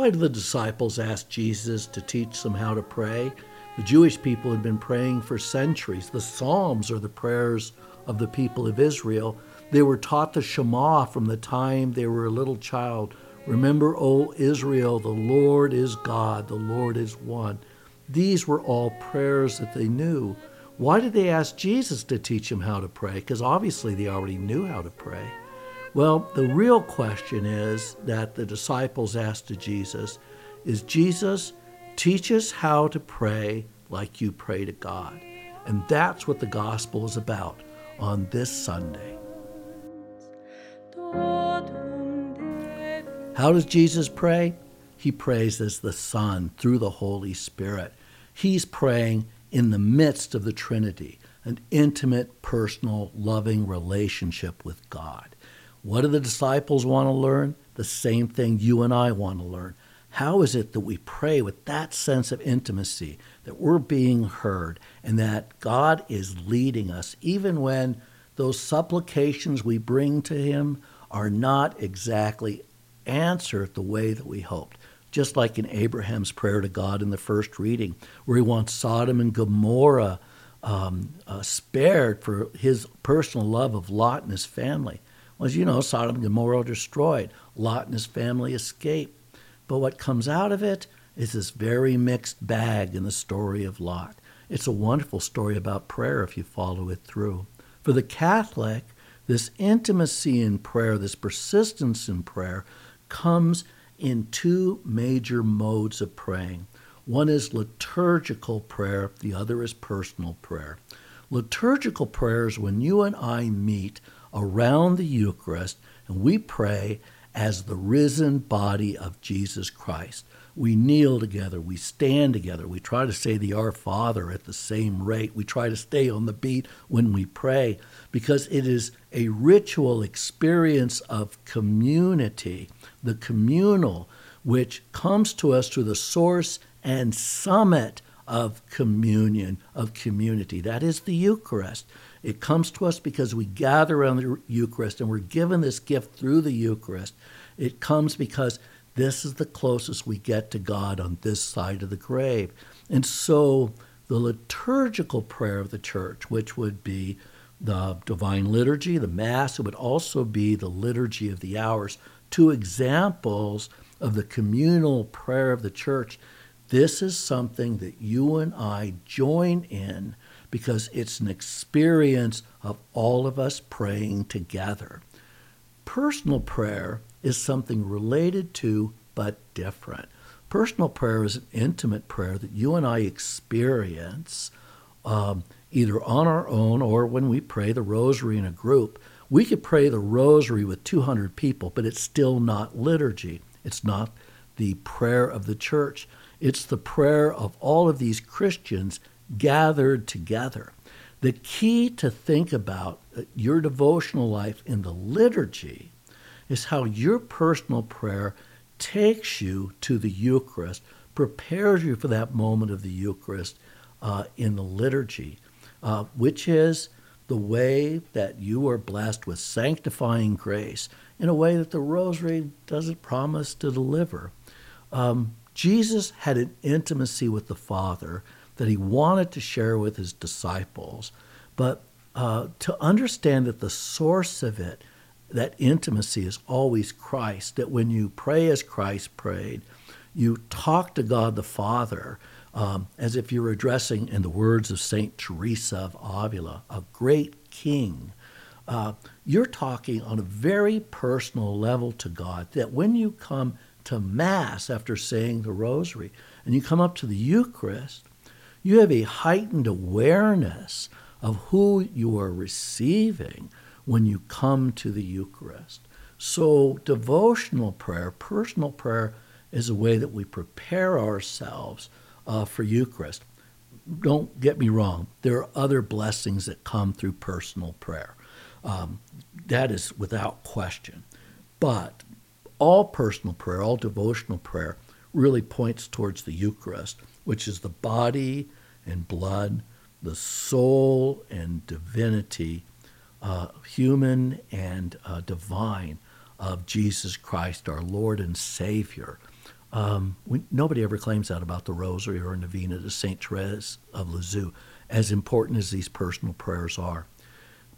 Why did the disciples ask Jesus to teach them how to pray? The Jewish people had been praying for centuries. The Psalms are the prayers of the people of Israel. They were taught the Shema from the time they were a little child. Remember, O Israel, the Lord is God, the Lord is one. These were all prayers that they knew. Why did they ask Jesus to teach them how to pray? Because obviously they already knew how to pray. Well, the real question is that the disciples asked to Jesus is Jesus, teach us how to pray like you pray to God. And that's what the gospel is about on this Sunday. How does Jesus pray? He prays as the Son through the Holy Spirit. He's praying in the midst of the Trinity, an intimate, personal, loving relationship with God. What do the disciples want to learn? The same thing you and I want to learn. How is it that we pray with that sense of intimacy, that we're being heard, and that God is leading us, even when those supplications we bring to Him are not exactly answered the way that we hoped? Just like in Abraham's prayer to God in the first reading, where he wants Sodom and Gomorrah um, uh, spared for his personal love of Lot and his family. Well, as you know, Sodom and Gomorrah destroyed. Lot and his family escaped. But what comes out of it is this very mixed bag in the story of Lot. It's a wonderful story about prayer if you follow it through. For the Catholic, this intimacy in prayer, this persistence in prayer, comes in two major modes of praying. One is liturgical prayer, the other is personal prayer. Liturgical prayer is when you and I meet around the Eucharist and we pray as the risen body of Jesus Christ. We kneel together, we stand together, we try to say the Our Father at the same rate, we try to stay on the beat when we pray because it is a ritual experience of community, the communal, which comes to us through the source and summit of communion, of community. That is the Eucharist. It comes to us because we gather around the Eucharist and we're given this gift through the Eucharist. It comes because this is the closest we get to God on this side of the grave. And so the liturgical prayer of the church, which would be the divine liturgy, the Mass, it would also be the liturgy of the hours, two examples of the communal prayer of the church. This is something that you and I join in because it's an experience of all of us praying together. Personal prayer is something related to but different. Personal prayer is an intimate prayer that you and I experience um, either on our own or when we pray the rosary in a group. We could pray the rosary with 200 people, but it's still not liturgy. It's not the prayer of the church. It's the prayer of all of these Christians gathered together. The key to think about uh, your devotional life in the liturgy is how your personal prayer takes you to the Eucharist, prepares you for that moment of the Eucharist uh, in the liturgy, uh, which is the way that you are blessed with sanctifying grace in a way that the Rosary doesn't promise to deliver. Um, Jesus had an intimacy with the Father that he wanted to share with his disciples, but uh, to understand that the source of it, that intimacy, is always Christ, that when you pray as Christ prayed, you talk to God the Father um, as if you're addressing, in the words of St. Teresa of Avila, a great king. Uh, you're talking on a very personal level to God, that when you come to Mass after saying the Rosary and you come up to the Eucharist, you have a heightened awareness of who you are receiving when you come to the Eucharist. So, devotional prayer, personal prayer, is a way that we prepare ourselves uh, for Eucharist. Don't get me wrong, there are other blessings that come through personal prayer. Um, that is without question. But all personal prayer, all devotional prayer, really points towards the Eucharist which is the body and blood, the soul and divinity, uh, human and uh, divine, of Jesus Christ, our Lord and Savior. Um, we, nobody ever claims that about the Rosary or Novena to Saint Therese of Lisieux, as important as these personal prayers are.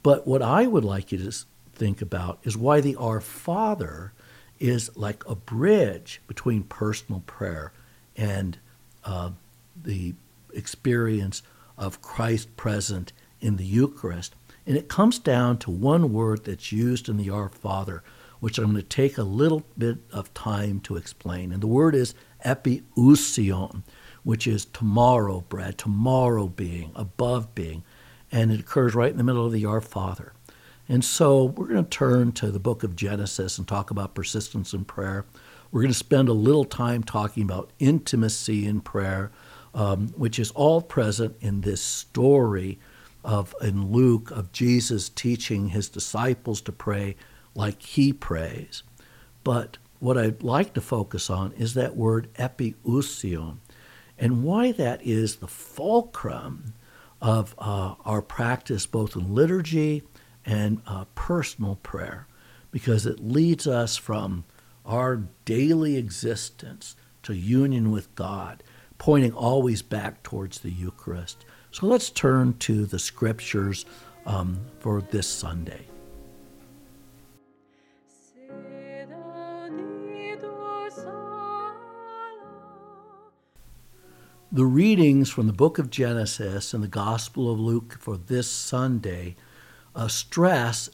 But what I would like you to think about is why the Our Father is like a bridge between personal prayer and uh, the experience of Christ present in the Eucharist. And it comes down to one word that's used in the Our Father, which I'm going to take a little bit of time to explain. And the word is epiousion, which is tomorrow bread, tomorrow being, above being. And it occurs right in the middle of the Our Father. And so we're going to turn to the book of Genesis and talk about persistence in prayer. We're going to spend a little time talking about intimacy in prayer, um, which is all present in this story of in Luke of Jesus teaching his disciples to pray like he prays. But what I'd like to focus on is that word epiousion and why that is the fulcrum of uh, our practice both in liturgy and uh, personal prayer because it leads us from our daily existence to union with God, pointing always back towards the Eucharist. So let's turn to the scriptures um, for this Sunday. The readings from the book of Genesis and the Gospel of Luke for this Sunday uh, stress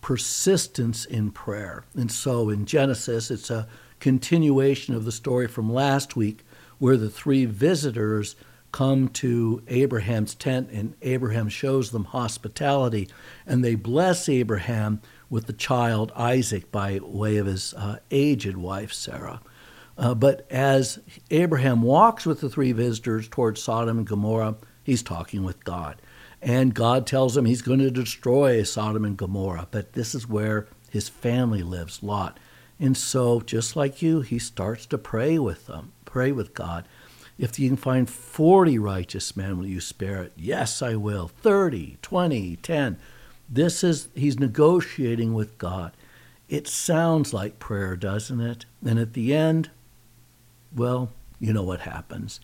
persistence in prayer. And so in Genesis, it's a continuation of the story from last week where the three visitors come to Abraham's tent and Abraham shows them hospitality and they bless Abraham with the child Isaac by way of his uh, aged wife Sarah. Uh, but as Abraham walks with the three visitors towards Sodom and Gomorrah, he's talking with God. And God tells him he's going to destroy Sodom and Gomorrah, but this is where his family lives, Lot. And so, just like you, he starts to pray with them, pray with God. If you can find 40 righteous men, will you spare it? Yes, I will. 30, 20, 10. This is, he's negotiating with God. It sounds like prayer, doesn't it? And at the end, well, you know what happens.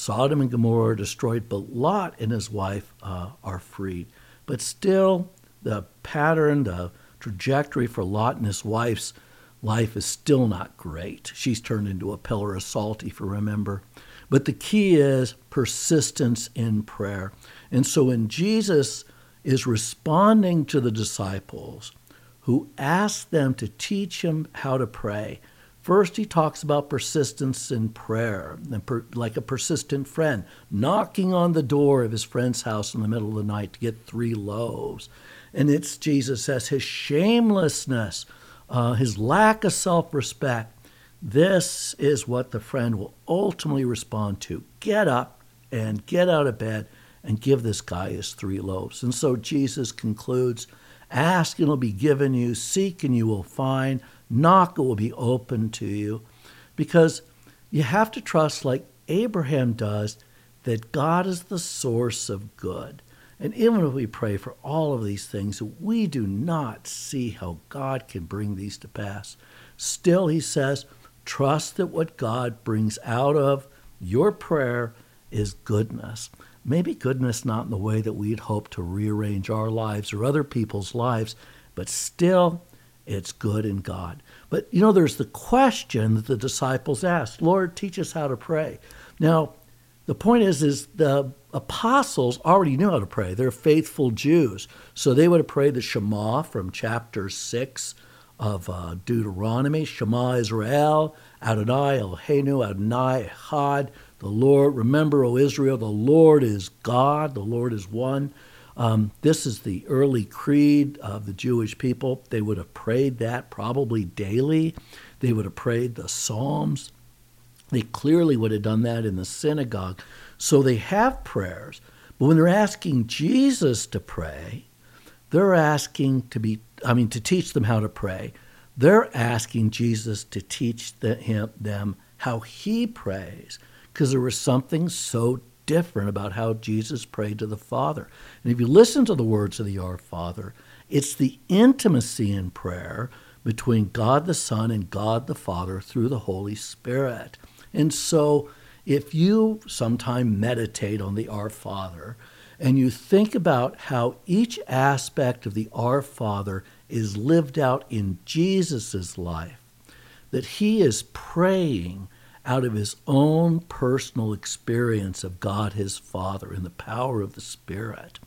Sodom and Gomorrah are destroyed, but Lot and his wife uh, are freed. But still, the pattern, the trajectory for Lot and his wife's life is still not great. She's turned into a pillar of salt, if you remember. But the key is persistence in prayer. And so when Jesus is responding to the disciples who ask them to teach him how to pray, First, he talks about persistence in prayer, per, like a persistent friend, knocking on the door of his friend's house in the middle of the night to get three loaves. And it's, Jesus says, his shamelessness, uh, his lack of self respect. This is what the friend will ultimately respond to. Get up and get out of bed and give this guy his three loaves. And so Jesus concludes Ask and it will be given you, seek and you will find knock, it will be open to you. Because you have to trust, like Abraham does, that God is the source of good. And even if we pray for all of these things, we do not see how God can bring these to pass. Still, he says, trust that what God brings out of your prayer is goodness. Maybe goodness not in the way that we'd hope to rearrange our lives or other people's lives, but still it's good in God. But you know, there's the question that the disciples asked Lord, teach us how to pray. Now, the point is, is the apostles already knew how to pray. They're faithful Jews. So they would have prayed the Shema from chapter 6 of uh, Deuteronomy Shema Israel, Adonai Eloheinu, Adonai Echad, the Lord. Remember, O Israel, the Lord is God, the Lord is one. Um, this is the early creed of the Jewish people. They would have prayed that probably daily. They would have prayed the Psalms. They clearly would have done that in the synagogue. So they have prayers. But when they're asking Jesus to pray, they're asking to be, I mean, to teach them how to pray. They're asking Jesus to teach the, him, them how he prays because there was something so different about how Jesus prayed to the Father. And if you listen to the words of the Our Father, it's the intimacy in prayer between God the Son and God the Father through the Holy Spirit. And so, if you sometime meditate on the Our Father and you think about how each aspect of the Our Father is lived out in Jesus' life, that he is praying out of his own personal experience of God his Father and the power of the Spirit.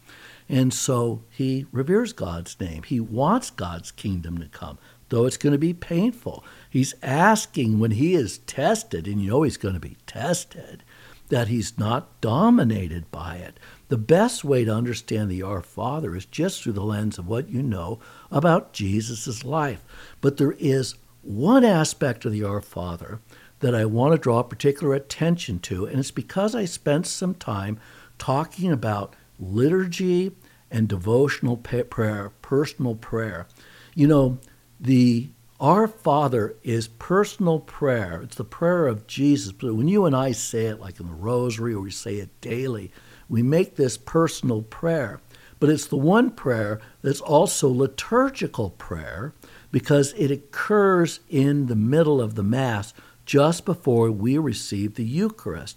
And so he reveres God's name. He wants God's kingdom to come, though it's going to be painful. He's asking when he is tested, and you know he's going to be tested, that he's not dominated by it. The best way to understand the Our Father is just through the lens of what you know about Jesus' life. But there is one aspect of the Our Father that I want to draw particular attention to, and it's because I spent some time talking about liturgy and devotional prayer, personal prayer. You know, the Our Father is personal prayer. It's the prayer of Jesus. But when you and I say it, like in the Rosary, or we say it daily, we make this personal prayer. But it's the one prayer that's also liturgical prayer because it occurs in the middle of the Mass just before we receive the Eucharist.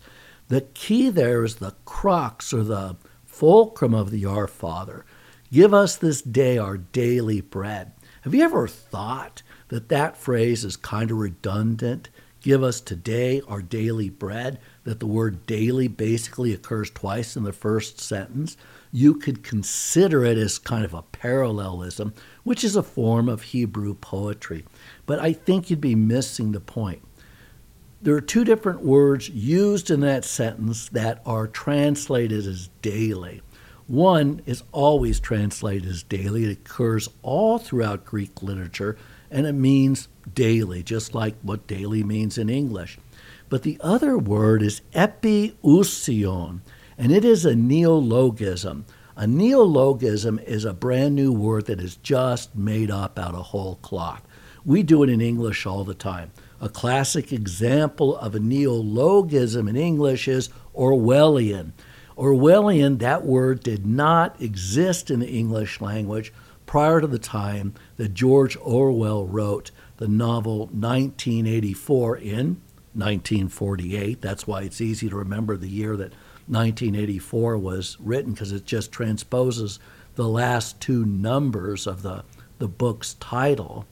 The key there is the crux or the fulcrum of the Our Father. Give us this day our daily bread. Have you ever thought that that phrase is kind of redundant? Give us today our daily bread, that the word daily basically occurs twice in the first sentence. You could consider it as kind of a parallelism, which is a form of Hebrew poetry. But I think you'd be missing the point. There are two different words used in that sentence that are translated as daily. One is always translated as daily. It occurs all throughout Greek literature, and it means daily, just like what daily means in English. But the other word is epiousion, and it is a neologism. A neologism is a brand new word that is just made up out of whole cloth. We do it in English all the time. A classic example of a neologism in English is Orwellian. Orwellian, that word did not exist in the English language prior to the time that George Orwell wrote the novel 1984 in 1948. That's why it's easy to remember the year that 1984 was written because it just transposes the last two numbers of the, the book's title.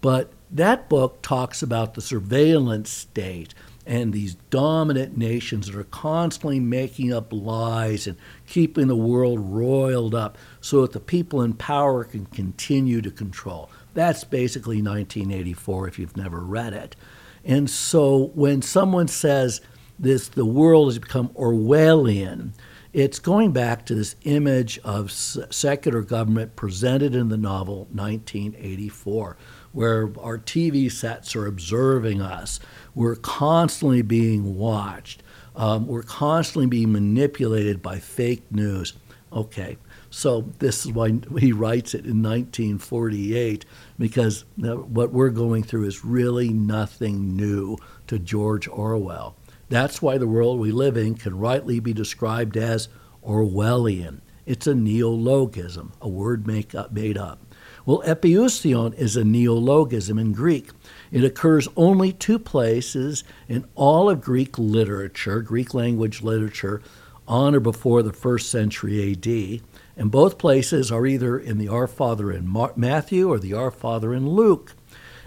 But that book talks about the surveillance state and these dominant nations that are constantly making up lies and keeping the world roiled up so that the people in power can continue to control. That's basically 1984 if you've never read it. And so when someone says this the world has become Orwellian, it's going back to this image of secular government presented in the novel 1984 where our TV sets are observing us. We're constantly being watched. Um, we're constantly being manipulated by fake news. Okay, so this is why he writes it in 1948 because what we're going through is really nothing new to George Orwell. That's why the world we live in can rightly be described as Orwellian. It's a neologism, a word make up, made up. Well, epiousion is a neologism in Greek. It occurs only two places in all of Greek literature, Greek language literature, on or before the first century AD. And both places are either in the Our Father in Matthew or the Our Father in Luke.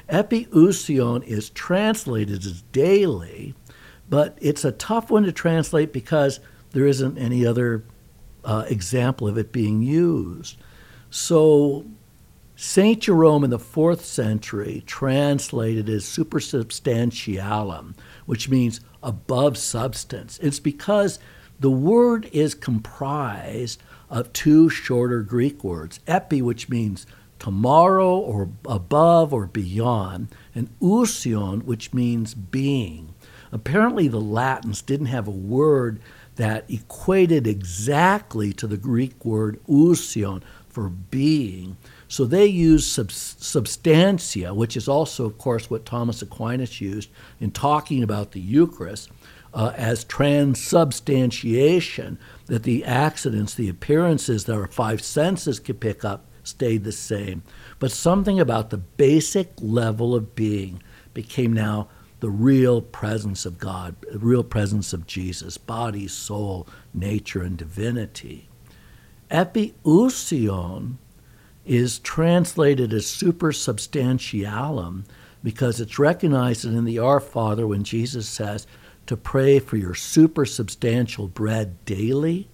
Epiousion is translated as daily, but it's a tough one to translate because there isn't any other uh, example of it being used. So St. Jerome in the fourth century translated as supersubstantialem, which means above substance. It's because the word is comprised of two shorter Greek words, epi, which means tomorrow or above or beyond, and ousion, which means being. Apparently, the Latins didn't have a word that equated exactly to the Greek word ousion for being. So they use sub- substantia, which is also, of course, what Thomas Aquinas used in talking about the Eucharist, uh, as transubstantiation, that the accidents, the appearances that our five senses could pick up stayed the same. But something about the basic level of being became now the real presence of God, the real presence of Jesus, body, soul, nature, and divinity. Epiousion is translated as supersubstantialem because it's recognized in the Our Father when Jesus says to pray for your supersubstantial bread daily,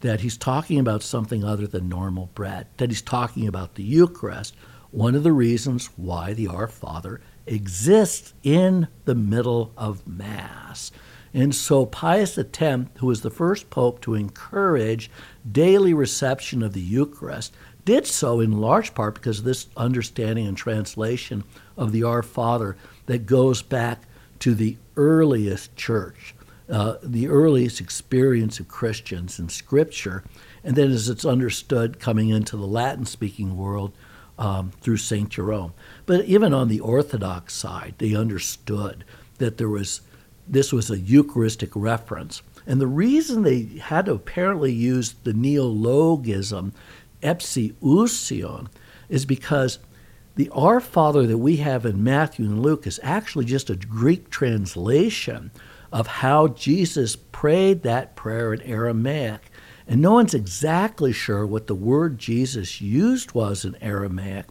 that he's talking about something other than normal bread, that he's talking about the Eucharist, one of the reasons why the Our Father exists in the middle of Mass. And so Pius X, who was the first pope to encourage daily reception of the Eucharist, did so in large part because of this understanding and translation of the Our Father that goes back to the earliest church, uh, the earliest experience of Christians in Scripture, and then as it's understood coming into the Latin speaking world um, through St. Jerome. But even on the Orthodox side, they understood that there was this was a Eucharistic reference. And the reason they had to apparently use the neologism epiousion is because the Our Father that we have in Matthew and Luke is actually just a Greek translation of how Jesus prayed that prayer in Aramaic. And no one's exactly sure what the word Jesus used was in Aramaic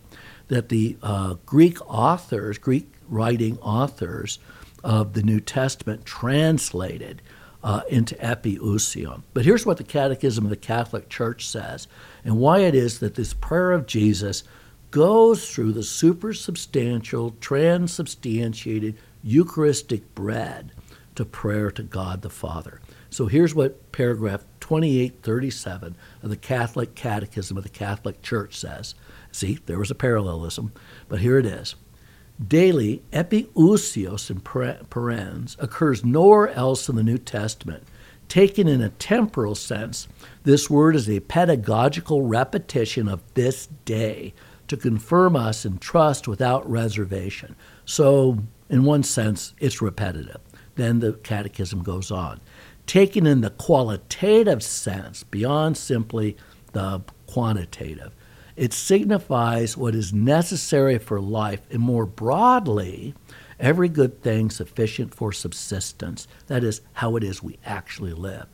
that the uh, Greek authors, Greek writing authors of the New Testament translated uh, into epiousion. But here's what the Catechism of the Catholic Church says, and why it is that this prayer of Jesus goes through the supersubstantial, transubstantiated Eucharistic bread to prayer to God the Father. So here's what paragraph 2837 of the Catholic Catechism of the Catholic Church says. See, there was a parallelism, but here it is. Daily, epiousios in parens occurs nowhere else in the New Testament. Taken in a temporal sense, this word is a pedagogical repetition of this day to confirm us in trust without reservation. So, in one sense, it's repetitive. Then the catechism goes on. Taken in the qualitative sense, beyond simply the quantitative, it signifies what is necessary for life, and more broadly, every good thing sufficient for subsistence. That is how it is we actually live.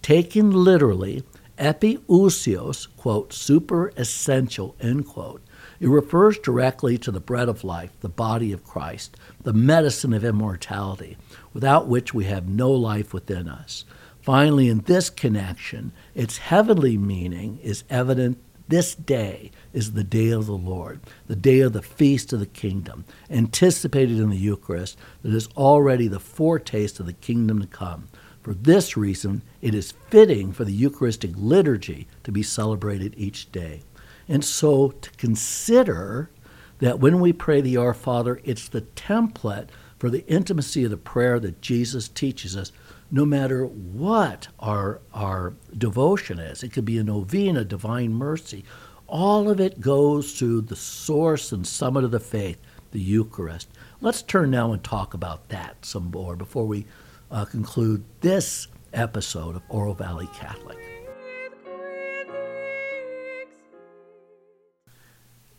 Taken literally, epiousios, quote, super essential, end quote, it refers directly to the bread of life, the body of Christ, the medicine of immortality, without which we have no life within us. Finally, in this connection, its heavenly meaning is evident this day is the day of the Lord, the day of the feast of the kingdom, anticipated in the Eucharist, that is already the foretaste of the kingdom to come. For this reason, it is fitting for the Eucharistic liturgy to be celebrated each day. And so to consider that when we pray the Our Father, it's the template for the intimacy of the prayer that Jesus teaches us no matter what our, our devotion is. It could be a novena, divine mercy. All of it goes to the source and summit of the faith, the Eucharist. Let's turn now and talk about that some more before we uh, conclude this episode of Oro Valley Catholic.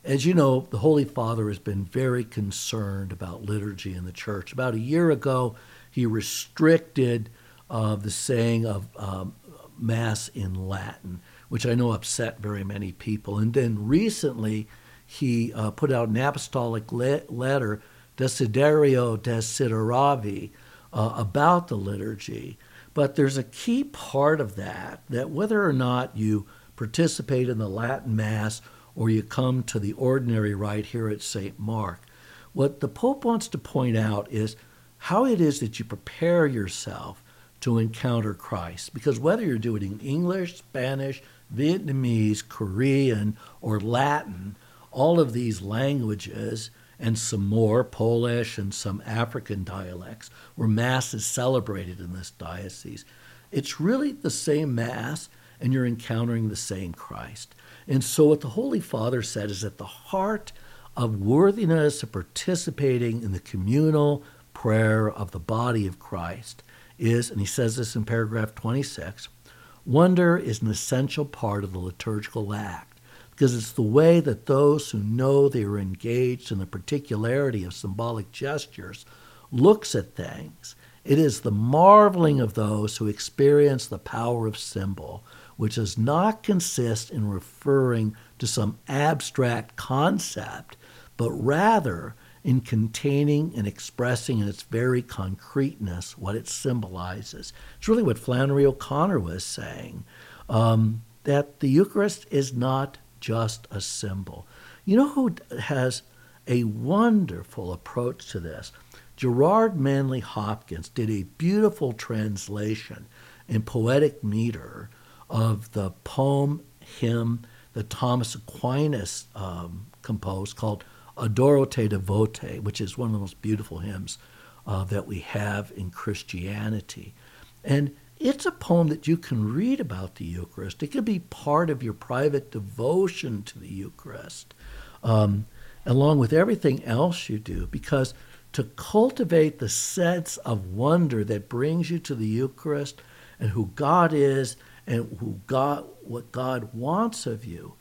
As you know, the Holy Father has been very concerned about liturgy in the church. About a year ago, he restricted of the saying of um, Mass in Latin, which I know upset very many people. And then recently, he uh, put out an apostolic le- letter, Desiderio Desideravi, uh, about the liturgy. But there's a key part of that that whether or not you participate in the Latin Mass or you come to the ordinary rite here at St. Mark, what the Pope wants to point out is how it is that you prepare yourself to encounter Christ. Because whether you're doing it in English, Spanish, Vietnamese, Korean, or Latin, all of these languages and some more, Polish and some African dialects, where Mass is celebrated in this diocese, it's really the same Mass and you're encountering the same Christ. And so, what the Holy Father said is at the heart of worthiness of participating in the communal prayer of the body of Christ is, and he says this in paragraph 26, wonder is an essential part of the liturgical act because it's the way that those who know they are engaged in the particularity of symbolic gestures looks at things. It is the marveling of those who experience the power of symbol, which does not consist in referring to some abstract concept, but rather in containing and expressing in its very concreteness what it symbolizes. It's really what Flannery O'Connor was saying um, that the Eucharist is not just a symbol. You know who has a wonderful approach to this? Gerard Manley Hopkins did a beautiful translation in poetic meter of the poem hymn that Thomas Aquinas um, composed called Adoro te devote, which is one of the most beautiful hymns uh, that we have in Christianity. And it's a poem that you can read about the Eucharist. It can be part of your private devotion to the Eucharist, um, along with everything else you do, because to cultivate the sense of wonder that brings you to the Eucharist and who God is and who God what God wants of you.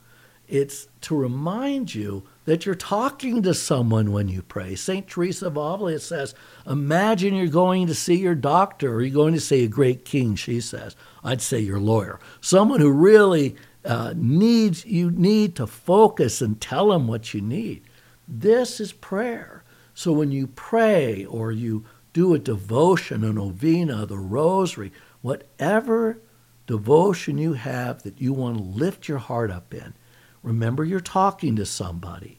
It's to remind you that you're talking to someone when you pray. St. Teresa of Avila says, Imagine you're going to see your doctor, or you're going to see a great king, she says. I'd say your lawyer. Someone who really uh, needs, you need to focus and tell them what you need. This is prayer. So when you pray or you do a devotion, a novena, the rosary, whatever devotion you have that you want to lift your heart up in, remember you're talking to somebody.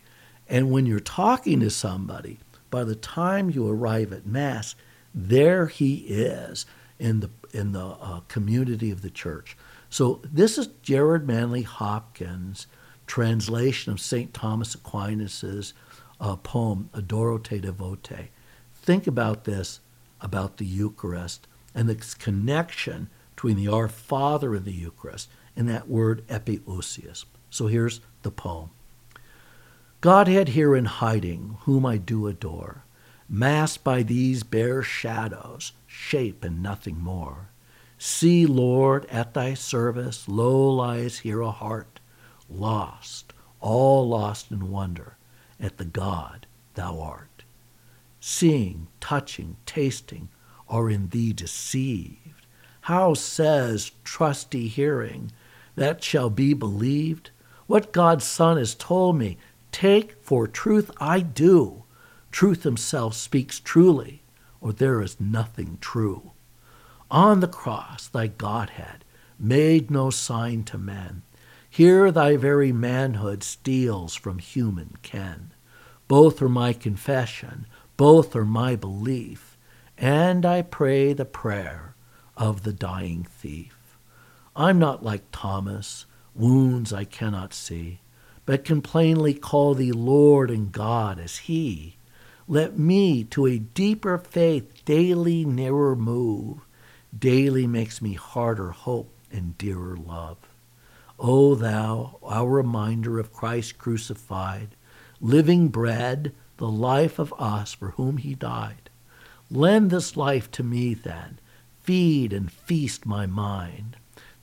And when you're talking to somebody, by the time you arrive at Mass, there he is in the, in the uh, community of the church. So this is Gerard Manley Hopkins' translation of St. Thomas Aquinas's uh, poem, Adoro te devote. Think about this, about the Eucharist and the connection between the Our Father and the Eucharist and that word epiousios. So here's the poem. Godhead here in hiding, whom I do adore, masked by these bare shadows, shape and nothing more. See, Lord, at thy service, lo lies here a heart, lost, all lost in wonder, at the God thou art. Seeing, touching, tasting, are in thee deceived. How says trusty hearing, that shall be believed? What God's Son has told me, take for truth I do. Truth himself speaks truly, or there is nothing true. On the cross, thy Godhead made no sign to men. Here thy very manhood steals from human ken. Both are my confession, both are my belief, and I pray the prayer of the dying thief. I'm not like Thomas, wounds I cannot see, but can plainly call thee Lord and God as he. Let me to a deeper faith daily nearer move, daily makes me harder hope and dearer love. O thou, our reminder of Christ crucified, living bread, the life of us for whom he died. Lend this life to me then, feed and feast my mind.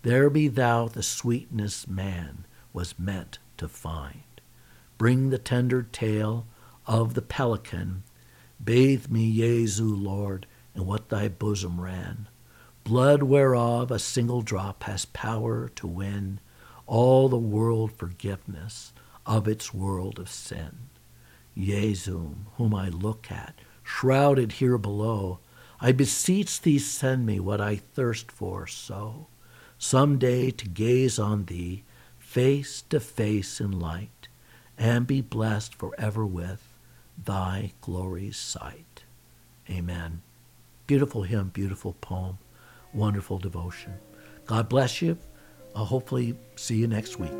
There be thou the sweetness man was meant to find. Bring the tender tale of the pelican, bathe me, Jesu, Lord, in what thy bosom ran, blood whereof a single drop has power to win all the world forgiveness of its world of sin. Jesu, whom I look at, shrouded here below, I beseech thee send me what I thirst for so, some day to gaze on thee face to face in light, and be blessed forever with thy glory's sight. Amen. Beautiful hymn, beautiful poem, wonderful devotion. God bless you. I'll hopefully see you next week.